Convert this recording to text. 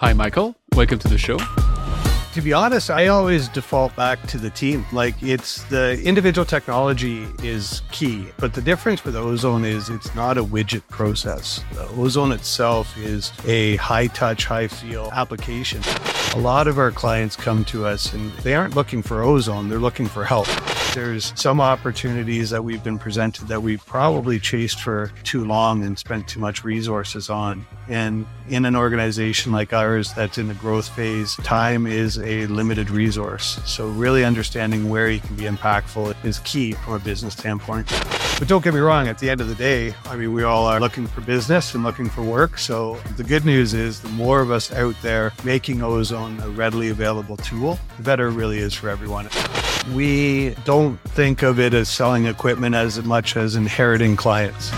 Hi, Michael. Welcome to the show. To be honest, I always default back to the team. Like it's the individual technology is key, but the difference with Ozone is it's not a widget process. The Ozone itself is a high touch, high feel application. A lot of our clients come to us and they aren't looking for Ozone, they're looking for help. There's some opportunities that we've been presented that we've probably chased for too long and spent too much resources on. And in an organization like ours that's in the growth phase, time is a limited resource. So, really understanding where you can be impactful is key from a business standpoint. But don't get me wrong, at the end of the day, I mean, we all are looking for business and looking for work. So, the good news is the more of us out there making Ozone a readily available tool, the better it really is for everyone. We don't think of it as selling equipment as much as inheriting clients.